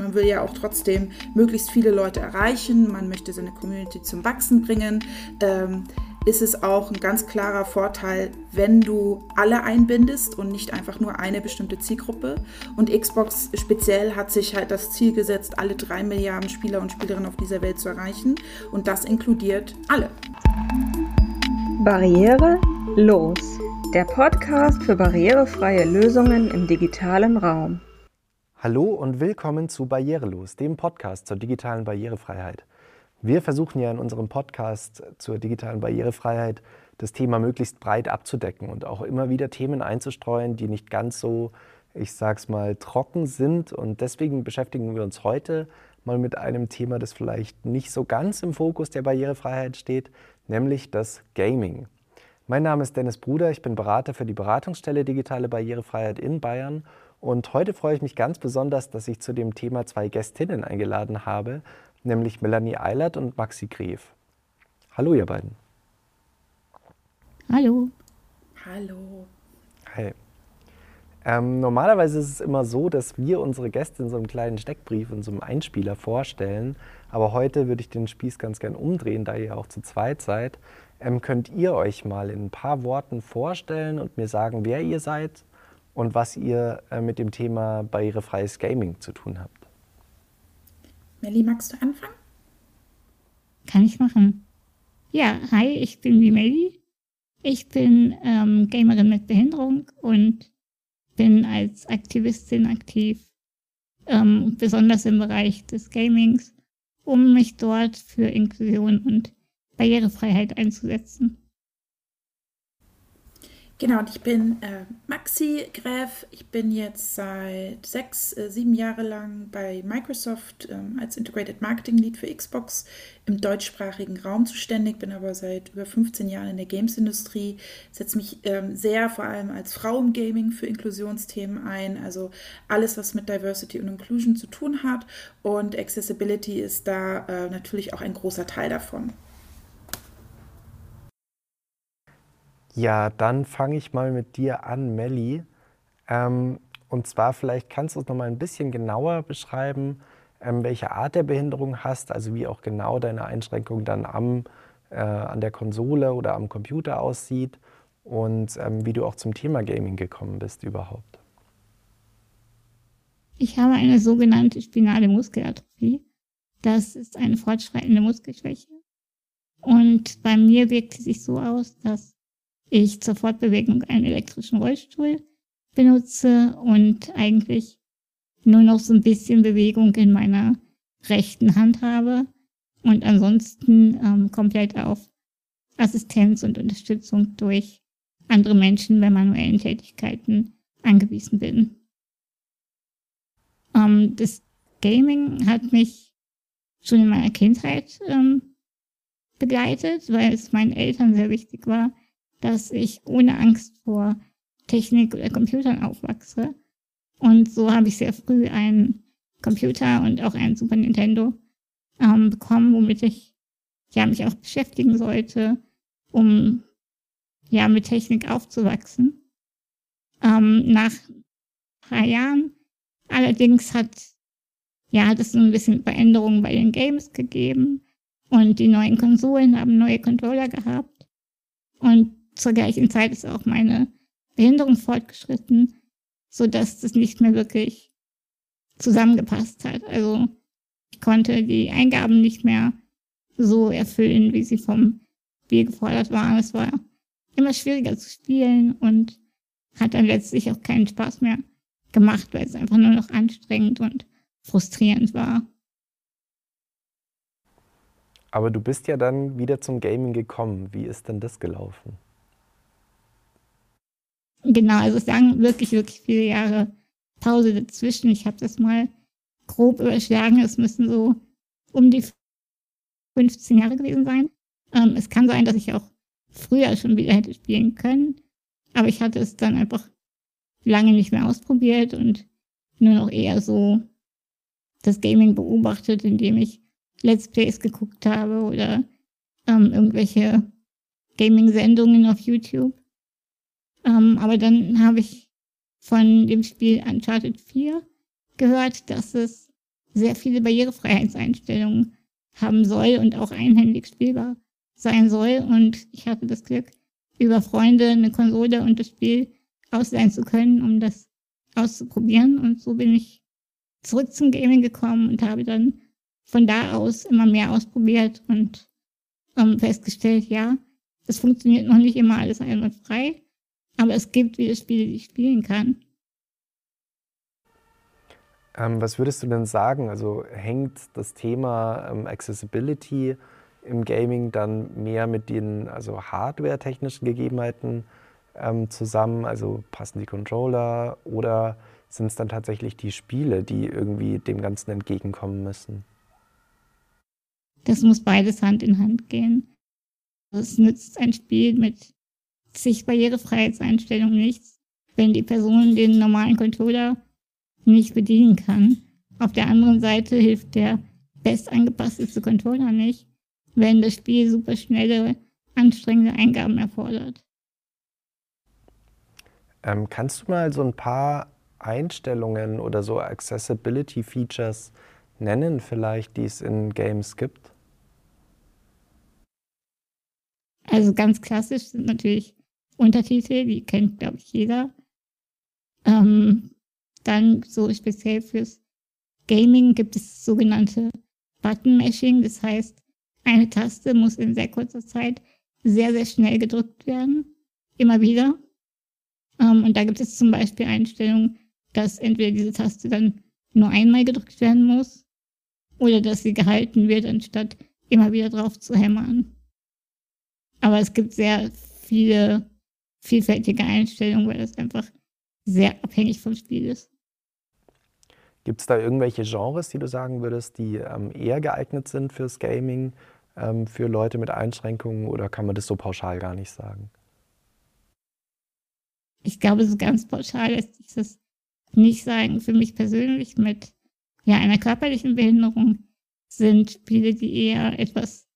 Man will ja auch trotzdem möglichst viele Leute erreichen, man möchte seine Community zum Wachsen bringen. Ähm, ist es auch ein ganz klarer Vorteil, wenn du alle einbindest und nicht einfach nur eine bestimmte Zielgruppe. Und Xbox speziell hat sich halt das Ziel gesetzt, alle drei Milliarden Spieler und Spielerinnen auf dieser Welt zu erreichen. Und das inkludiert alle. Barriere los. Der Podcast für barrierefreie Lösungen im digitalen Raum. Hallo und willkommen zu Barrierelos, dem Podcast zur digitalen Barrierefreiheit. Wir versuchen ja in unserem Podcast zur digitalen Barrierefreiheit das Thema möglichst breit abzudecken und auch immer wieder Themen einzustreuen, die nicht ganz so, ich sag's mal, trocken sind. Und deswegen beschäftigen wir uns heute mal mit einem Thema, das vielleicht nicht so ganz im Fokus der Barrierefreiheit steht, nämlich das Gaming. Mein Name ist Dennis Bruder, ich bin Berater für die Beratungsstelle Digitale Barrierefreiheit in Bayern und heute freue ich mich ganz besonders, dass ich zu dem Thema zwei Gästinnen eingeladen habe, nämlich Melanie Eilert und Maxi Gref. Hallo, ihr beiden. Hallo. Hallo. Hi. Ähm, normalerweise ist es immer so, dass wir unsere Gäste in so einem kleinen Steckbrief, in so einem Einspieler vorstellen. Aber heute würde ich den Spieß ganz gern umdrehen, da ihr auch zu zweit seid. Ähm, könnt ihr euch mal in ein paar Worten vorstellen und mir sagen, wer ihr seid und was ihr äh, mit dem Thema barrierefreies Gaming zu tun habt? Melli, magst du anfangen? Kann ich machen. Ja, hi, ich bin die Melli. Ich bin ähm, Gamerin mit Behinderung und bin als Aktivistin aktiv, ähm, besonders im Bereich des Gamings, um mich dort für Inklusion und Barrierefreiheit einzusetzen. Genau, und ich bin äh, Maxi Gräf. Ich bin jetzt seit sechs, äh, sieben Jahre lang bei Microsoft ähm, als Integrated Marketing Lead für Xbox im deutschsprachigen Raum zuständig, bin aber seit über 15 Jahren in der Games-Industrie, setze mich ähm, sehr vor allem als Frau im Gaming für Inklusionsthemen ein, also alles, was mit Diversity und Inclusion zu tun hat. Und Accessibility ist da äh, natürlich auch ein großer Teil davon. Ja, dann fange ich mal mit dir an, Melli. Ähm, und zwar vielleicht kannst du es noch mal ein bisschen genauer beschreiben, ähm, welche Art der Behinderung hast, also wie auch genau deine Einschränkung dann am, äh, an der Konsole oder am Computer aussieht und ähm, wie du auch zum Thema Gaming gekommen bist überhaupt. Ich habe eine sogenannte spinale Muskelatrophie. Das ist eine fortschreitende Muskelschwäche. Und bei mir wirkt sie sich so aus, dass ich zur Fortbewegung einen elektrischen Rollstuhl benutze und eigentlich nur noch so ein bisschen Bewegung in meiner rechten Hand habe und ansonsten ähm, komplett auf Assistenz und Unterstützung durch andere Menschen bei manuellen Tätigkeiten angewiesen bin. Ähm, das Gaming hat mich schon in meiner Kindheit ähm, begleitet, weil es meinen Eltern sehr wichtig war, dass ich ohne Angst vor Technik oder Computern aufwachse. Und so habe ich sehr früh einen Computer und auch einen Super Nintendo ähm, bekommen, womit ich ja mich auch beschäftigen sollte, um ja mit Technik aufzuwachsen. Ähm, nach drei Jahren allerdings hat ja hat es ein bisschen Veränderungen bei den Games gegeben und die neuen Konsolen haben neue Controller gehabt und zur gleichen Zeit ist auch meine Behinderung fortgeschritten, so dass das nicht mehr wirklich zusammengepasst hat. Also ich konnte die Eingaben nicht mehr so erfüllen, wie sie vom Spiel gefordert waren. Es war immer schwieriger zu spielen und hat dann letztlich auch keinen Spaß mehr gemacht, weil es einfach nur noch anstrengend und frustrierend war. Aber du bist ja dann wieder zum Gaming gekommen. Wie ist denn das gelaufen? Genau, also es lagen wirklich, wirklich viele Jahre Pause dazwischen. Ich habe das mal grob überschlagen. Es müssen so um die 15 Jahre gewesen sein. Ähm, es kann sein, dass ich auch früher schon wieder hätte spielen können. Aber ich hatte es dann einfach lange nicht mehr ausprobiert und nur noch eher so das Gaming beobachtet, indem ich Let's Plays geguckt habe oder ähm, irgendwelche Gaming-Sendungen auf YouTube. Ähm, aber dann habe ich von dem Spiel Uncharted 4 gehört, dass es sehr viele Barrierefreiheitseinstellungen haben soll und auch einhändig spielbar sein soll. Und ich hatte das Glück, über Freunde eine Konsole und das Spiel ausleihen zu können, um das auszuprobieren. Und so bin ich zurück zum Gaming gekommen und habe dann von da aus immer mehr ausprobiert und ähm, festgestellt, ja, es funktioniert noch nicht immer alles einwandfrei, aber es gibt wieder Spiele, die ich spielen kann. Ähm, was würdest du denn sagen? Also hängt das Thema ähm, Accessibility im Gaming dann mehr mit den also hardware-technischen Gegebenheiten ähm, zusammen? Also passen die Controller oder sind es dann tatsächlich die Spiele, die irgendwie dem Ganzen entgegenkommen müssen? Das muss beides Hand in Hand gehen. Es nützt ein Spiel mit zig Barrierefreiheitseinstellungen nichts, wenn die Person den normalen Controller nicht bedienen kann. Auf der anderen Seite hilft der best angepasste Controller nicht, wenn das Spiel super schnelle, anstrengende Eingaben erfordert. Ähm, kannst du mal so ein paar Einstellungen oder so Accessibility Features nennen, vielleicht, die es in Games gibt? Also ganz klassisch sind natürlich Untertitel, die kennt, glaube ich, jeder. Ähm, dann so speziell fürs Gaming gibt es sogenannte Button Mashing. Das heißt, eine Taste muss in sehr kurzer Zeit sehr, sehr schnell gedrückt werden. Immer wieder. Ähm, und da gibt es zum Beispiel Einstellungen, dass entweder diese Taste dann nur einmal gedrückt werden muss oder dass sie gehalten wird, anstatt immer wieder drauf zu hämmern. Aber es gibt sehr viele vielfältige Einstellungen, weil das einfach sehr abhängig vom Spiel ist. Gibt es da irgendwelche Genres, die du sagen würdest, die ähm, eher geeignet sind fürs Gaming, ähm, für Leute mit Einschränkungen oder kann man das so pauschal gar nicht sagen? Ich glaube, so ganz pauschal lässt sich das nicht sagen. Für mich persönlich mit ja, einer körperlichen Behinderung sind Spiele, die eher etwas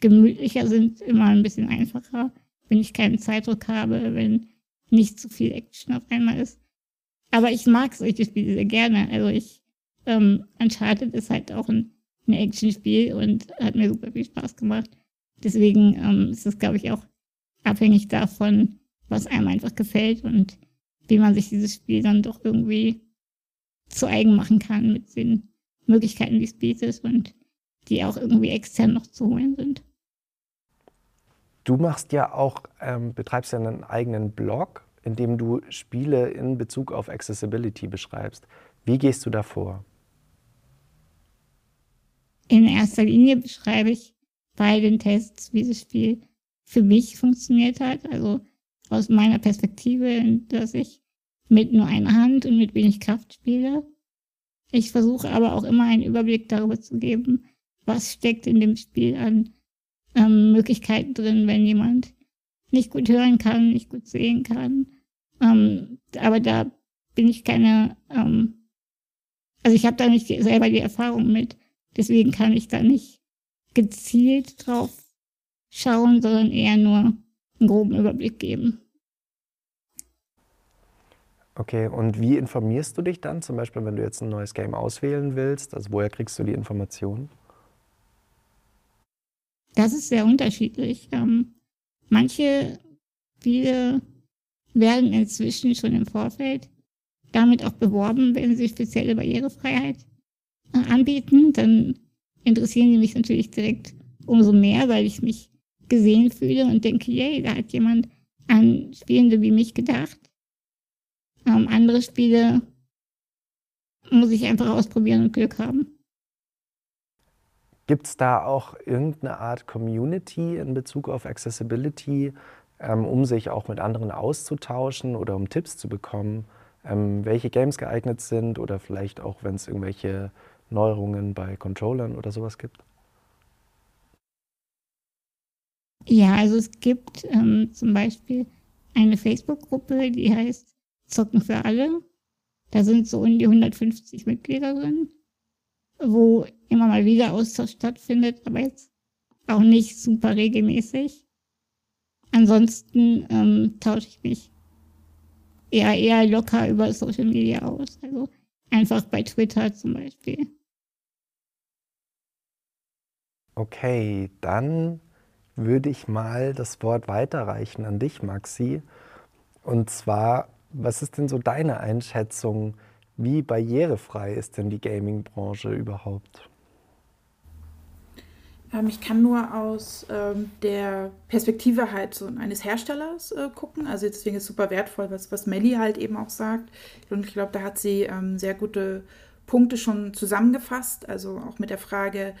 gemütlicher sind, immer ein bisschen einfacher, wenn ich keinen Zeitdruck habe, wenn nicht zu viel Action auf einmal ist. Aber ich mag solche Spiele sehr gerne. Also ich, ähm, Uncharted ist halt auch ein, ein Action-Spiel und hat mir super viel Spaß gemacht. Deswegen ähm, ist es, glaube ich, auch abhängig davon, was einem einfach gefällt und wie man sich dieses Spiel dann doch irgendwie zu eigen machen kann mit den Möglichkeiten, die es bietet und die auch irgendwie extern noch zu holen sind. Du machst ja auch, ähm, betreibst ja einen eigenen Blog, in dem du Spiele in Bezug auf Accessibility beschreibst. Wie gehst du da vor? In erster Linie beschreibe ich bei den Tests, wie das Spiel für mich funktioniert hat. Also aus meiner Perspektive, dass ich mit nur einer Hand und mit wenig Kraft spiele. Ich versuche aber auch immer einen Überblick darüber zu geben, was steckt in dem Spiel an ähm, Möglichkeiten drin, wenn jemand nicht gut hören kann, nicht gut sehen kann. Ähm, aber da bin ich keine, ähm, also ich habe da nicht selber die Erfahrung mit. Deswegen kann ich da nicht gezielt drauf schauen, sondern eher nur einen groben Überblick geben. Okay, und wie informierst du dich dann, zum Beispiel, wenn du jetzt ein neues Game auswählen willst? Also woher kriegst du die Informationen? Das ist sehr unterschiedlich. Ähm, manche Spiele werden inzwischen schon im Vorfeld damit auch beworben, wenn sie spezielle Barrierefreiheit äh, anbieten. Dann interessieren die mich natürlich direkt umso mehr, weil ich mich gesehen fühle und denke, yay, da hat jemand an Spielende wie mich gedacht. Ähm, andere Spiele muss ich einfach ausprobieren und Glück haben. Gibt es da auch irgendeine Art Community in Bezug auf Accessibility, ähm, um sich auch mit anderen auszutauschen oder um Tipps zu bekommen, ähm, welche Games geeignet sind oder vielleicht auch, wenn es irgendwelche Neuerungen bei Controllern oder sowas gibt? Ja, also es gibt ähm, zum Beispiel eine Facebook-Gruppe, die heißt Zocken für alle. Da sind so um die 150 Mitglieder drin wo immer mal wieder Austausch stattfindet, aber jetzt auch nicht super regelmäßig. Ansonsten ähm, tausche ich mich eher, eher locker über Social Media aus. Also einfach bei Twitter zum Beispiel. Okay, dann würde ich mal das Wort weiterreichen an dich, Maxi. Und zwar, was ist denn so deine Einschätzung? Wie barrierefrei ist denn die Gaming-Branche überhaupt? Ähm, ich kann nur aus ähm, der Perspektive halt so eines Herstellers äh, gucken. Also deswegen ist super wertvoll, was, was Melli halt eben auch sagt. Und ich glaube, da hat sie ähm, sehr gute Punkte schon zusammengefasst. Also auch mit der Frage,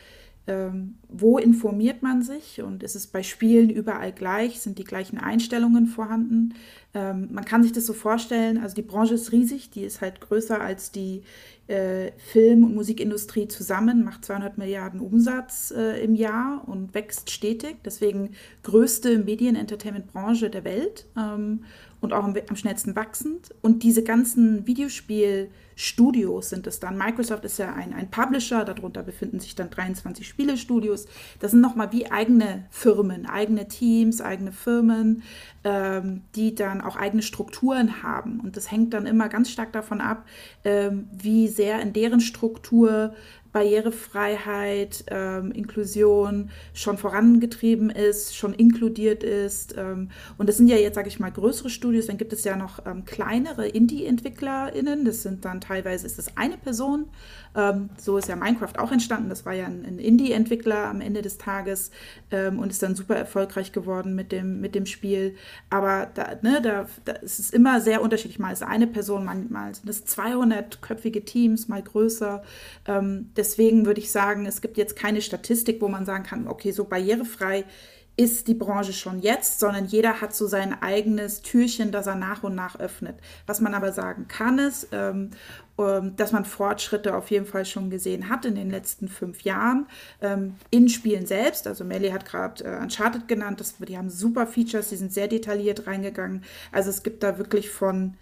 ähm, wo informiert man sich und ist es bei Spielen überall gleich? Sind die gleichen Einstellungen vorhanden? Ähm, man kann sich das so vorstellen, also die Branche ist riesig, die ist halt größer als die äh, Film- und Musikindustrie zusammen, macht 200 Milliarden Umsatz äh, im Jahr und wächst stetig. Deswegen größte Medien-Entertainment-Branche der Welt ähm, und auch am, am schnellsten wachsend. Und diese ganzen Videospiel- Studios sind es dann. Microsoft ist ja ein, ein Publisher, darunter befinden sich dann 23 Spielestudios. Das sind nochmal wie eigene Firmen, eigene Teams, eigene Firmen, ähm, die dann auch eigene Strukturen haben. Und das hängt dann immer ganz stark davon ab, ähm, wie sehr in deren Struktur Barrierefreiheit, ähm, Inklusion schon vorangetrieben ist, schon inkludiert ist. Ähm, und das sind ja jetzt, sage ich mal, größere Studios. Dann gibt es ja noch ähm, kleinere Indie-EntwicklerInnen. Das sind dann teilweise ist das eine Person. Ähm, so ist ja Minecraft auch entstanden. Das war ja ein, ein Indie-Entwickler am Ende des Tages ähm, und ist dann super erfolgreich geworden mit dem, mit dem Spiel. Aber da, ne, da, da ist es immer sehr unterschiedlich. Mal ist eine Person, mal sind es 200-köpfige Teams, mal größer. Ähm, deswegen würde ich sagen, es gibt jetzt keine Statistik, wo man sagen kann, okay, so barrierefrei ist die Branche schon jetzt, sondern jeder hat so sein eigenes Türchen, das er nach und nach öffnet. Was man aber sagen kann, ist, ähm, ähm, dass man Fortschritte auf jeden Fall schon gesehen hat in den letzten fünf Jahren ähm, in Spielen selbst. Also Melly hat gerade äh, Uncharted genannt, das, die haben super Features, die sind sehr detailliert reingegangen. Also es gibt da wirklich von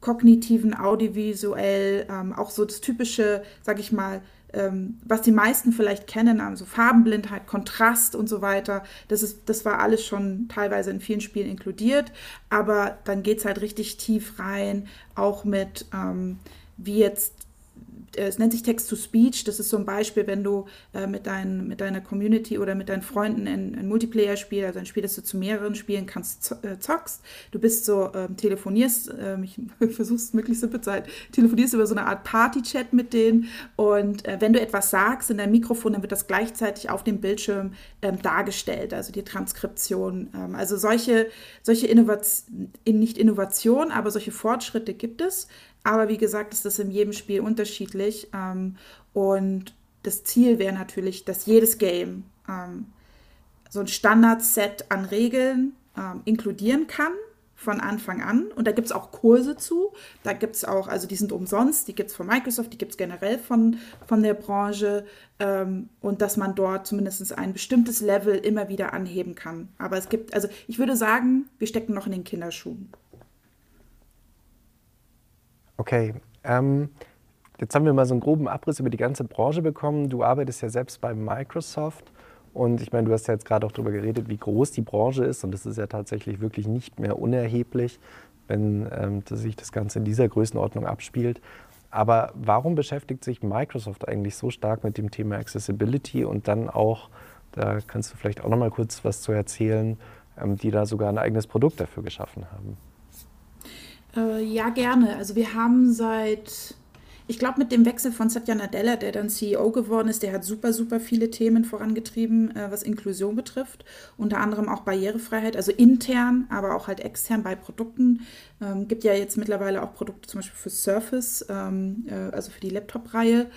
kognitiven, audiovisuell, ähm, auch so das typische, sag ich mal, ähm, was die meisten vielleicht kennen, also Farbenblindheit, Kontrast und so weiter. Das, ist, das war alles schon teilweise in vielen Spielen inkludiert, aber dann geht es halt richtig tief rein, auch mit, ähm, wie jetzt es nennt sich Text-to-Speech. Das ist so ein Beispiel, wenn du äh, mit, dein, mit deiner Community oder mit deinen Freunden ein, ein Multiplayer-Spiel, also ein Spiel, das du zu mehreren spielen kannst, äh, zockst. Du bist so, ähm, telefonierst, ähm, ich versuche es möglichst simpel zu halten, telefonierst über so eine Art Party-Chat mit denen und äh, wenn du etwas sagst in deinem Mikrofon, dann wird das gleichzeitig auf dem Bildschirm ähm, dargestellt, also die Transkription. Ähm, also solche, solche Innovation, nicht Innovation, aber solche Fortschritte gibt es. Aber wie gesagt, ist das in jedem Spiel unterschiedlich. Ähm, und das Ziel wäre natürlich, dass jedes Game ähm, so ein Standardset an Regeln ähm, inkludieren kann von Anfang an. Und da gibt es auch Kurse zu. Da gibt es auch, also die sind umsonst, die gibt es von Microsoft, die gibt es generell von, von der Branche. Ähm, und dass man dort zumindest ein bestimmtes Level immer wieder anheben kann. Aber es gibt, also ich würde sagen, wir stecken noch in den Kinderschuhen. Okay, ähm, jetzt haben wir mal so einen groben Abriss über die ganze Branche bekommen. Du arbeitest ja selbst bei Microsoft und ich meine, du hast ja jetzt gerade auch darüber geredet, wie groß die Branche ist und das ist ja tatsächlich wirklich nicht mehr unerheblich, wenn ähm, sich das Ganze in dieser Größenordnung abspielt. Aber warum beschäftigt sich Microsoft eigentlich so stark mit dem Thema Accessibility und dann auch, da kannst du vielleicht auch noch mal kurz was zu erzählen, ähm, die da sogar ein eigenes Produkt dafür geschaffen haben? Äh, ja, gerne. Also wir haben seit, ich glaube, mit dem Wechsel von Satya Nadella, der dann CEO geworden ist, der hat super, super viele Themen vorangetrieben, äh, was Inklusion betrifft. Unter anderem auch Barrierefreiheit, also intern, aber auch halt extern bei Produkten. Ähm, gibt ja jetzt mittlerweile auch Produkte zum Beispiel für Surface, ähm, äh, also für die Laptop-Reihe.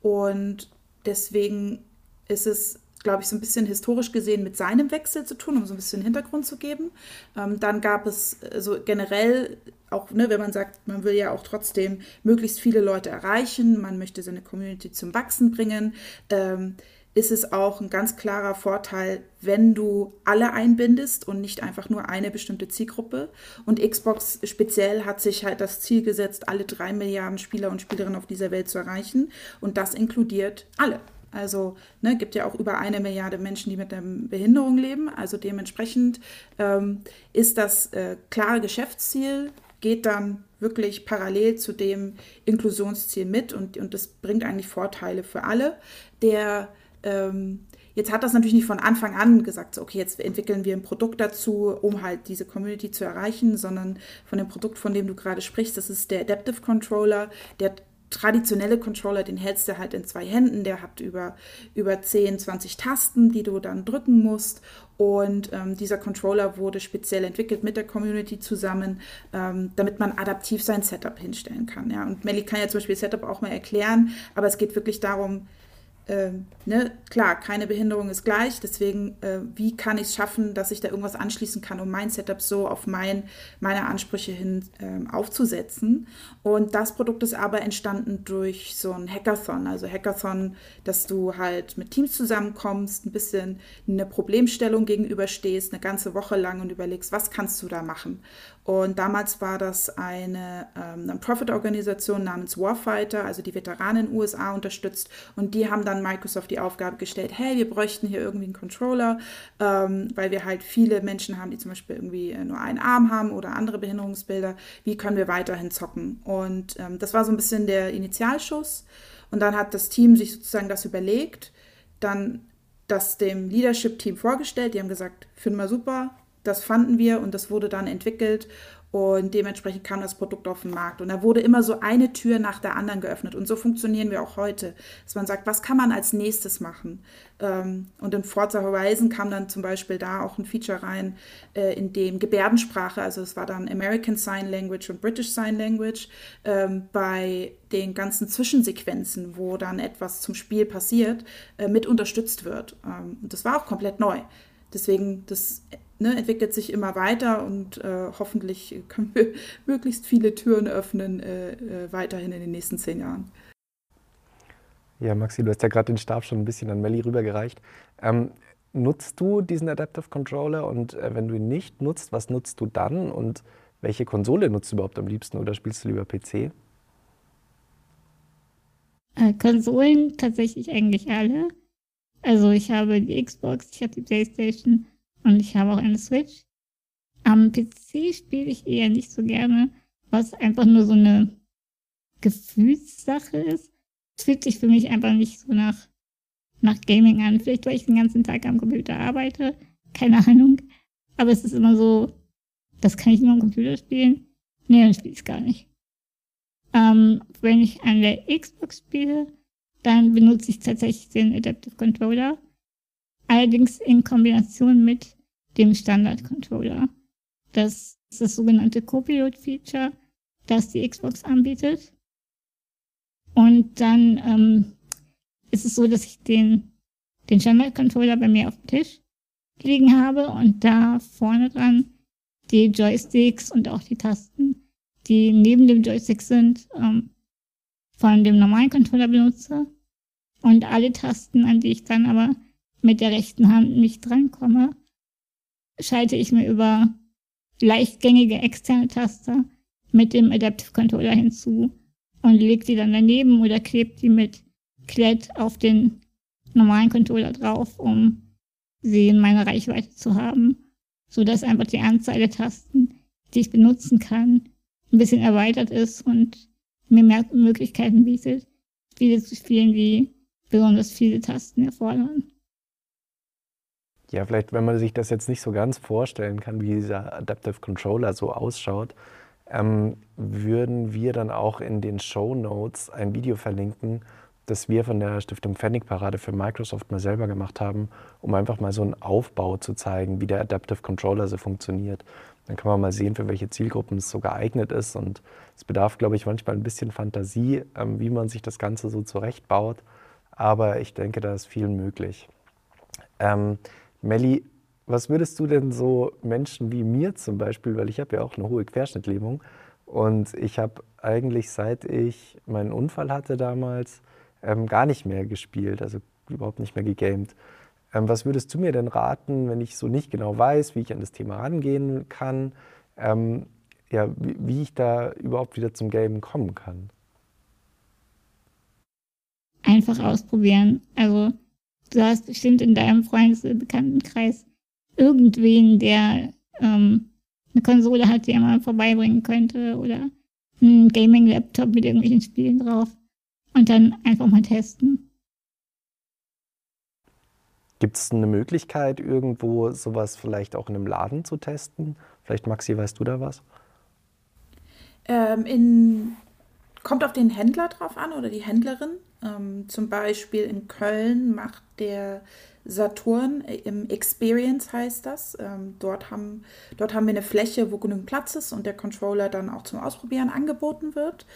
Und deswegen ist es glaube ich, so ein bisschen historisch gesehen mit seinem Wechsel zu tun, um so ein bisschen Hintergrund zu geben. Ähm, dann gab es also generell auch, ne, wenn man sagt, man will ja auch trotzdem möglichst viele Leute erreichen, man möchte seine Community zum Wachsen bringen, ähm, ist es auch ein ganz klarer Vorteil, wenn du alle einbindest und nicht einfach nur eine bestimmte Zielgruppe. Und Xbox speziell hat sich halt das Ziel gesetzt, alle drei Milliarden Spieler und Spielerinnen auf dieser Welt zu erreichen. Und das inkludiert alle. Also ne, gibt ja auch über eine Milliarde Menschen, die mit einer Behinderung leben. Also dementsprechend ähm, ist das äh, klare Geschäftsziel, geht dann wirklich parallel zu dem Inklusionsziel mit und, und das bringt eigentlich Vorteile für alle. Der ähm, jetzt hat das natürlich nicht von Anfang an gesagt, so, okay, jetzt entwickeln wir ein Produkt dazu, um halt diese Community zu erreichen, sondern von dem Produkt, von dem du gerade sprichst, das ist der Adaptive Controller, der traditionelle Controller, den hältst du halt in zwei Händen, der hat über, über 10, 20 Tasten, die du dann drücken musst. Und ähm, dieser Controller wurde speziell entwickelt mit der Community zusammen, ähm, damit man adaptiv sein Setup hinstellen kann. Ja. Und Melly kann ja zum Beispiel Setup auch mal erklären, aber es geht wirklich darum, äh, ne, klar, keine Behinderung ist gleich, deswegen, äh, wie kann ich es schaffen, dass ich da irgendwas anschließen kann, um mein Setup so auf mein, meine Ansprüche hin äh, aufzusetzen. Und das Produkt ist aber entstanden durch so ein Hackathon, also Hackathon, dass du halt mit Teams zusammenkommst, ein bisschen eine Problemstellung gegenüberstehst, eine ganze Woche lang und überlegst, was kannst du da machen. Und damals war das eine ähm, Non-Profit-Organisation namens Warfighter, also die Veteranen in den USA unterstützt. Und die haben dann Microsoft die Aufgabe gestellt, hey, wir bräuchten hier irgendwie einen Controller, ähm, weil wir halt viele Menschen haben, die zum Beispiel irgendwie äh, nur einen Arm haben oder andere Behinderungsbilder. Wie können wir weiterhin zocken? Und ähm, das war so ein bisschen der Initialschuss. Und dann hat das Team sich sozusagen das überlegt, dann das dem Leadership-Team vorgestellt. Die haben gesagt, finden wir super, das fanden wir und das wurde dann entwickelt und dementsprechend kam das Produkt auf den Markt. Und da wurde immer so eine Tür nach der anderen geöffnet. Und so funktionieren wir auch heute. Dass man sagt, was kann man als nächstes machen? Ähm, und in Forza Horizon kam dann zum Beispiel da auch ein Feature rein, äh, in dem Gebärdensprache, also es war dann American Sign Language und British Sign Language, ähm, bei den ganzen Zwischensequenzen, wo dann etwas zum Spiel passiert, äh, mit unterstützt wird. Ähm, und das war auch komplett neu. Deswegen, das ne, entwickelt sich immer weiter und äh, hoffentlich können wir möglichst viele Türen öffnen, äh, äh, weiterhin in den nächsten zehn Jahren. Ja, Maxi, du hast ja gerade den Stab schon ein bisschen an Melli rübergereicht. Ähm, nutzt du diesen Adaptive Controller und äh, wenn du ihn nicht nutzt, was nutzt du dann und welche Konsole nutzt du überhaupt am liebsten oder spielst du lieber PC? Äh, Konsolen tatsächlich eigentlich alle. Also ich habe die Xbox, ich habe die Playstation und ich habe auch eine Switch. Am PC spiele ich eher nicht so gerne, was einfach nur so eine Gefühlssache ist. Es fühlt sich für mich einfach nicht so nach, nach Gaming an. Vielleicht, weil ich den ganzen Tag am Computer arbeite. Keine Ahnung. Aber es ist immer so, das kann ich nur am Computer spielen. Nee, dann spiele ich es gar nicht. Ähm, wenn ich an der Xbox spiele, dann benutze ich tatsächlich den Adaptive Controller. Allerdings in Kombination mit dem Standard-Controller. Das ist das sogenannte Copilot-Feature, das die Xbox anbietet. Und dann ähm, ist es so, dass ich den, den Standard-Controller bei mir auf dem Tisch liegen habe und da vorne dran die Joysticks und auch die Tasten, die neben dem Joystick sind, ähm, von dem normalen Controller benutze. Und alle Tasten, an die ich dann aber mit der rechten Hand nicht drankomme, schalte ich mir über leichtgängige externe Taster mit dem Adaptive Controller hinzu und lege die dann daneben oder klebe die mit Klett auf den normalen Controller drauf, um sie in meiner Reichweite zu haben, so dass einfach die Anzahl der Tasten, die ich benutzen kann, ein bisschen erweitert ist und mir mehr Möglichkeiten bietet, Spiele zu spielen, die besonders viele Tasten erfordern. Ja, vielleicht, wenn man sich das jetzt nicht so ganz vorstellen kann, wie dieser Adaptive Controller so ausschaut, ähm, würden wir dann auch in den Show Notes ein Video verlinken, das wir von der Stiftung Pfennig Parade für Microsoft mal selber gemacht haben, um einfach mal so einen Aufbau zu zeigen, wie der Adaptive Controller so funktioniert. Dann kann man mal sehen, für welche Zielgruppen es so geeignet ist. Und es bedarf, glaube ich, manchmal ein bisschen Fantasie, ähm, wie man sich das Ganze so zurechtbaut. Aber ich denke, da ist viel möglich. Ähm, Melli, was würdest du denn so Menschen wie mir zum Beispiel, weil ich habe ja auch eine hohe Querschnittlähmung und ich habe eigentlich seit ich meinen Unfall hatte damals ähm, gar nicht mehr gespielt, also überhaupt nicht mehr gegamed. Ähm, was würdest du mir denn raten, wenn ich so nicht genau weiß, wie ich an das Thema rangehen kann, ähm, ja, wie, wie ich da überhaupt wieder zum Gamen kommen kann? Einfach ausprobieren. Also du hast bestimmt in deinem Freundes- oder Bekanntenkreis irgendwen, der ähm, eine Konsole hat, die er mal vorbeibringen könnte oder einen Gaming-Laptop mit irgendwelchen Spielen drauf und dann einfach mal testen. Gibt es eine Möglichkeit, irgendwo sowas vielleicht auch in einem Laden zu testen? Vielleicht, Maxi, weißt du da was? Ähm, in, kommt auf den Händler drauf an oder die Händlerin. Ähm, zum Beispiel in Köln macht der Saturn äh, im Experience heißt das. Ähm, dort, haben, dort haben wir eine Fläche, wo genügend Platz ist und der Controller dann auch zum Ausprobieren angeboten wird.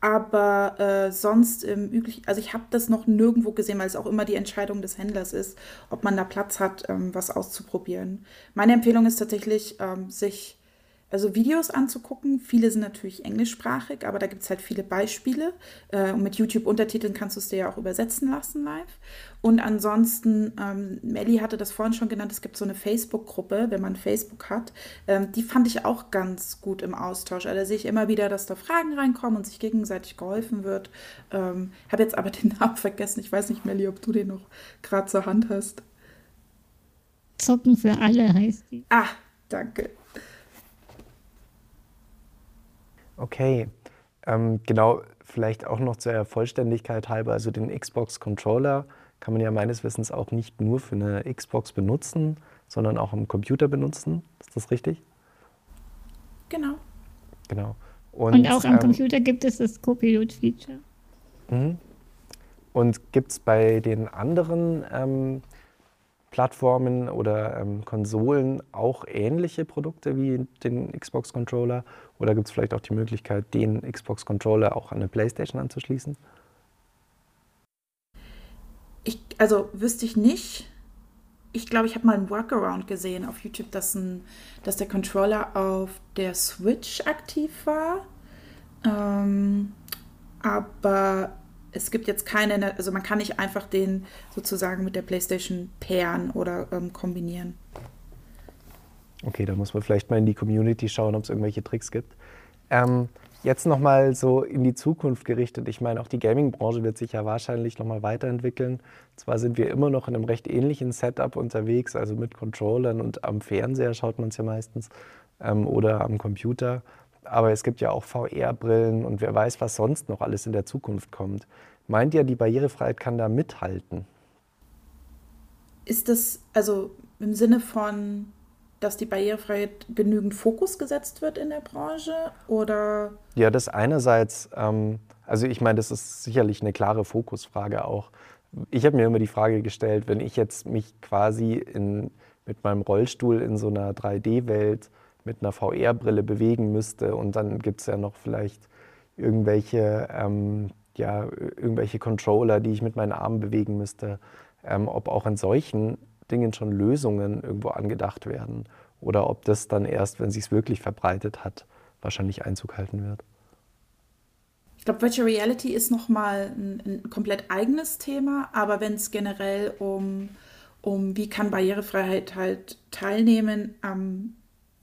Aber äh, sonst im üblichen, also ich habe das noch nirgendwo gesehen, weil es auch immer die Entscheidung des Händlers ist, ob man da Platz hat, ähm, was auszuprobieren. Meine Empfehlung ist tatsächlich, ähm, sich also Videos anzugucken. Viele sind natürlich englischsprachig, aber da gibt es halt viele Beispiele. Äh, und mit YouTube-Untertiteln kannst du es dir ja auch übersetzen lassen live. Und ansonsten, ähm, Melly hatte das vorhin schon genannt, es gibt so eine Facebook-Gruppe, wenn man Facebook hat. Ähm, die fand ich auch ganz gut im Austausch. Also da sehe ich immer wieder, dass da Fragen reinkommen und sich gegenseitig geholfen wird. Ähm, Habe jetzt aber den Namen vergessen. Ich weiß nicht, Melly, ob du den noch gerade zur Hand hast. Zocken für alle heißt die. Ah, danke. Okay, ähm, genau, vielleicht auch noch zur Vollständigkeit halber, also den Xbox Controller kann man ja meines Wissens auch nicht nur für eine Xbox benutzen, sondern auch am Computer benutzen. Ist das richtig? Genau. Genau. Und, Und auch am ähm, Computer gibt es das Copilot-Feature. Mhm. Und gibt es bei den anderen ähm, Plattformen oder ähm, Konsolen auch ähnliche Produkte wie den Xbox Controller? Oder gibt es vielleicht auch die Möglichkeit, den Xbox Controller auch an eine PlayStation anzuschließen? Ich, also wüsste ich nicht. Ich glaube, ich habe mal einen Workaround gesehen auf YouTube, dass, ein, dass der Controller auf der Switch aktiv war. Ähm, aber es gibt jetzt keine, also man kann nicht einfach den sozusagen mit der PlayStation pairen oder ähm, kombinieren. Okay, da muss man vielleicht mal in die Community schauen, ob es irgendwelche Tricks gibt. Ähm, jetzt nochmal so in die Zukunft gerichtet. Ich meine, auch die Gaming-Branche wird sich ja wahrscheinlich nochmal weiterentwickeln. Zwar sind wir immer noch in einem recht ähnlichen Setup unterwegs, also mit Controllern und am Fernseher schaut man es ja meistens ähm, oder am Computer. Aber es gibt ja auch VR-Brillen und wer weiß, was sonst noch alles in der Zukunft kommt. Meint ihr, die Barrierefreiheit kann da mithalten? Ist das also im Sinne von, dass die Barrierefreiheit genügend Fokus gesetzt wird in der Branche oder? Ja, das einerseits, ähm, also ich meine, das ist sicherlich eine klare Fokusfrage auch. Ich habe mir immer die Frage gestellt, wenn ich jetzt mich quasi in, mit meinem Rollstuhl in so einer 3D-Welt mit einer VR-Brille bewegen müsste. Und dann gibt es ja noch vielleicht irgendwelche, ähm, ja, irgendwelche Controller, die ich mit meinen Armen bewegen müsste. Ähm, ob auch in solchen Dingen schon Lösungen irgendwo angedacht werden oder ob das dann erst, wenn sich es wirklich verbreitet hat, wahrscheinlich Einzug halten wird. Ich glaube, Virtual Reality ist nochmal ein, ein komplett eigenes Thema, aber wenn es generell um, um, wie kann Barrierefreiheit halt teilnehmen am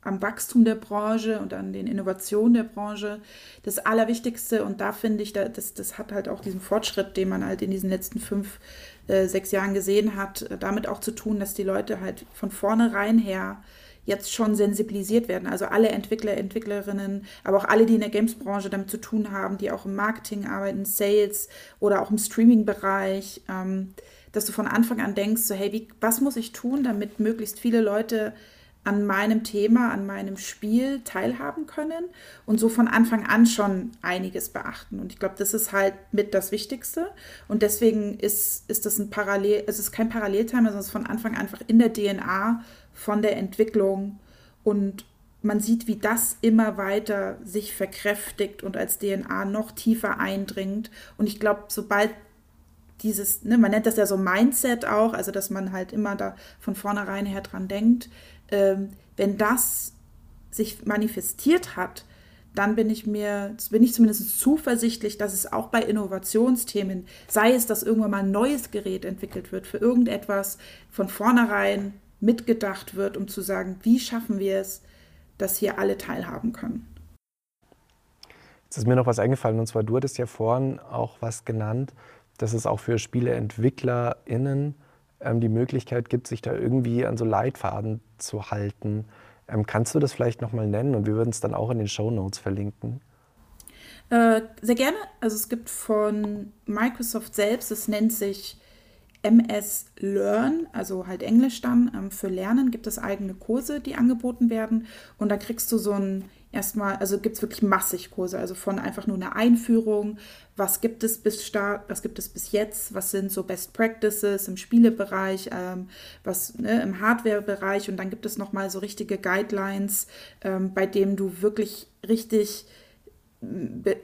am Wachstum der Branche und an den Innovationen der Branche. Das Allerwichtigste, und da finde ich, das, das hat halt auch diesen Fortschritt, den man halt in diesen letzten fünf, äh, sechs Jahren gesehen hat, äh, damit auch zu tun, dass die Leute halt von vornherein her jetzt schon sensibilisiert werden. Also alle Entwickler, Entwicklerinnen, aber auch alle, die in der Games-Branche damit zu tun haben, die auch im Marketing arbeiten, Sales oder auch im Streaming-Bereich, ähm, dass du von Anfang an denkst, so hey, wie, was muss ich tun, damit möglichst viele Leute an meinem Thema, an meinem Spiel teilhaben können und so von Anfang an schon einiges beachten. Und ich glaube, das ist halt mit das Wichtigste. Und deswegen ist, ist das ein Parallel, es ist kein Paralleltimer, sondern es ist von Anfang an einfach in der DNA von der Entwicklung. Und man sieht, wie das immer weiter sich verkräftigt und als DNA noch tiefer eindringt. Und ich glaube, sobald dieses, ne, man nennt das ja so Mindset auch, also dass man halt immer da von vornherein her dran denkt, ähm, wenn das sich manifestiert hat, dann bin ich mir, bin ich zumindest zuversichtlich, dass es auch bei Innovationsthemen, sei es, dass irgendwann mal ein neues Gerät entwickelt wird, für irgendetwas von vornherein mitgedacht wird, um zu sagen, wie schaffen wir es, dass hier alle teilhaben können. Jetzt ist mir noch was eingefallen, und zwar du hattest ja vorhin auch was genannt, dass es auch für SpieleentwicklerInnen die Möglichkeit gibt, sich da irgendwie an so Leitfaden zu halten. Ähm, kannst du das vielleicht nochmal nennen und wir würden es dann auch in den Show Notes verlinken? Äh, sehr gerne. Also es gibt von Microsoft selbst, es nennt sich MS Learn, also halt Englisch dann. Ähm, für Lernen gibt es eigene Kurse, die angeboten werden. Und da kriegst du so ein erstmal, also gibt es wirklich massig Kurse, also von einfach nur einer Einführung, was gibt es bis Start, was gibt es bis jetzt, was sind so Best Practices im Spielebereich, ähm, was ne, im Hardwarebereich und dann gibt es nochmal so richtige Guidelines, ähm, bei denen du wirklich richtig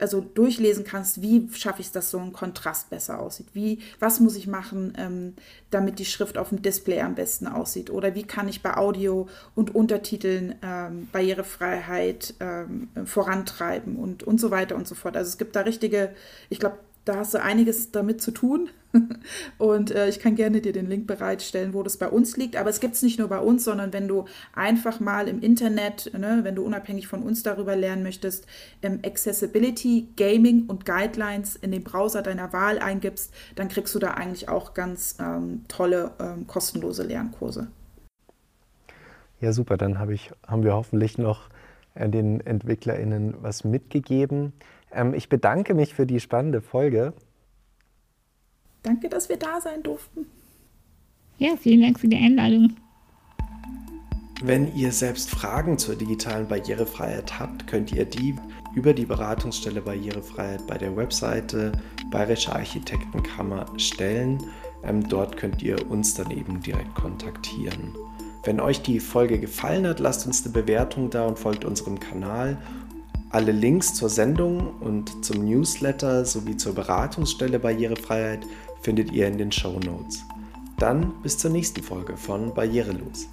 also durchlesen kannst, wie schaffe ich es, dass so ein Kontrast besser aussieht. Wie, was muss ich machen, ähm, damit die Schrift auf dem Display am besten aussieht? Oder wie kann ich bei Audio und Untertiteln ähm, Barrierefreiheit ähm, vorantreiben und, und so weiter und so fort. Also es gibt da richtige, ich glaube, da hast du einiges damit zu tun. Und äh, ich kann gerne dir den Link bereitstellen, wo das bei uns liegt. Aber es gibt es nicht nur bei uns, sondern wenn du einfach mal im Internet, ne, wenn du unabhängig von uns darüber lernen möchtest, ähm, Accessibility, Gaming und Guidelines in den Browser deiner Wahl eingibst, dann kriegst du da eigentlich auch ganz ähm, tolle, ähm, kostenlose Lernkurse. Ja, super. Dann hab ich, haben wir hoffentlich noch den EntwicklerInnen was mitgegeben. Ähm, ich bedanke mich für die spannende Folge. Danke, dass wir da sein durften. Ja, vielen Dank für die Einladung. Wenn ihr selbst Fragen zur digitalen Barrierefreiheit habt, könnt ihr die über die Beratungsstelle Barrierefreiheit bei der Webseite Bayerische Architektenkammer stellen. Ähm, dort könnt ihr uns dann eben direkt kontaktieren. Wenn euch die Folge gefallen hat, lasst uns eine Bewertung da und folgt unserem Kanal. Alle Links zur Sendung und zum Newsletter sowie zur Beratungsstelle Barrierefreiheit findet ihr in den Show Notes. Dann bis zur nächsten Folge von Barrierelos.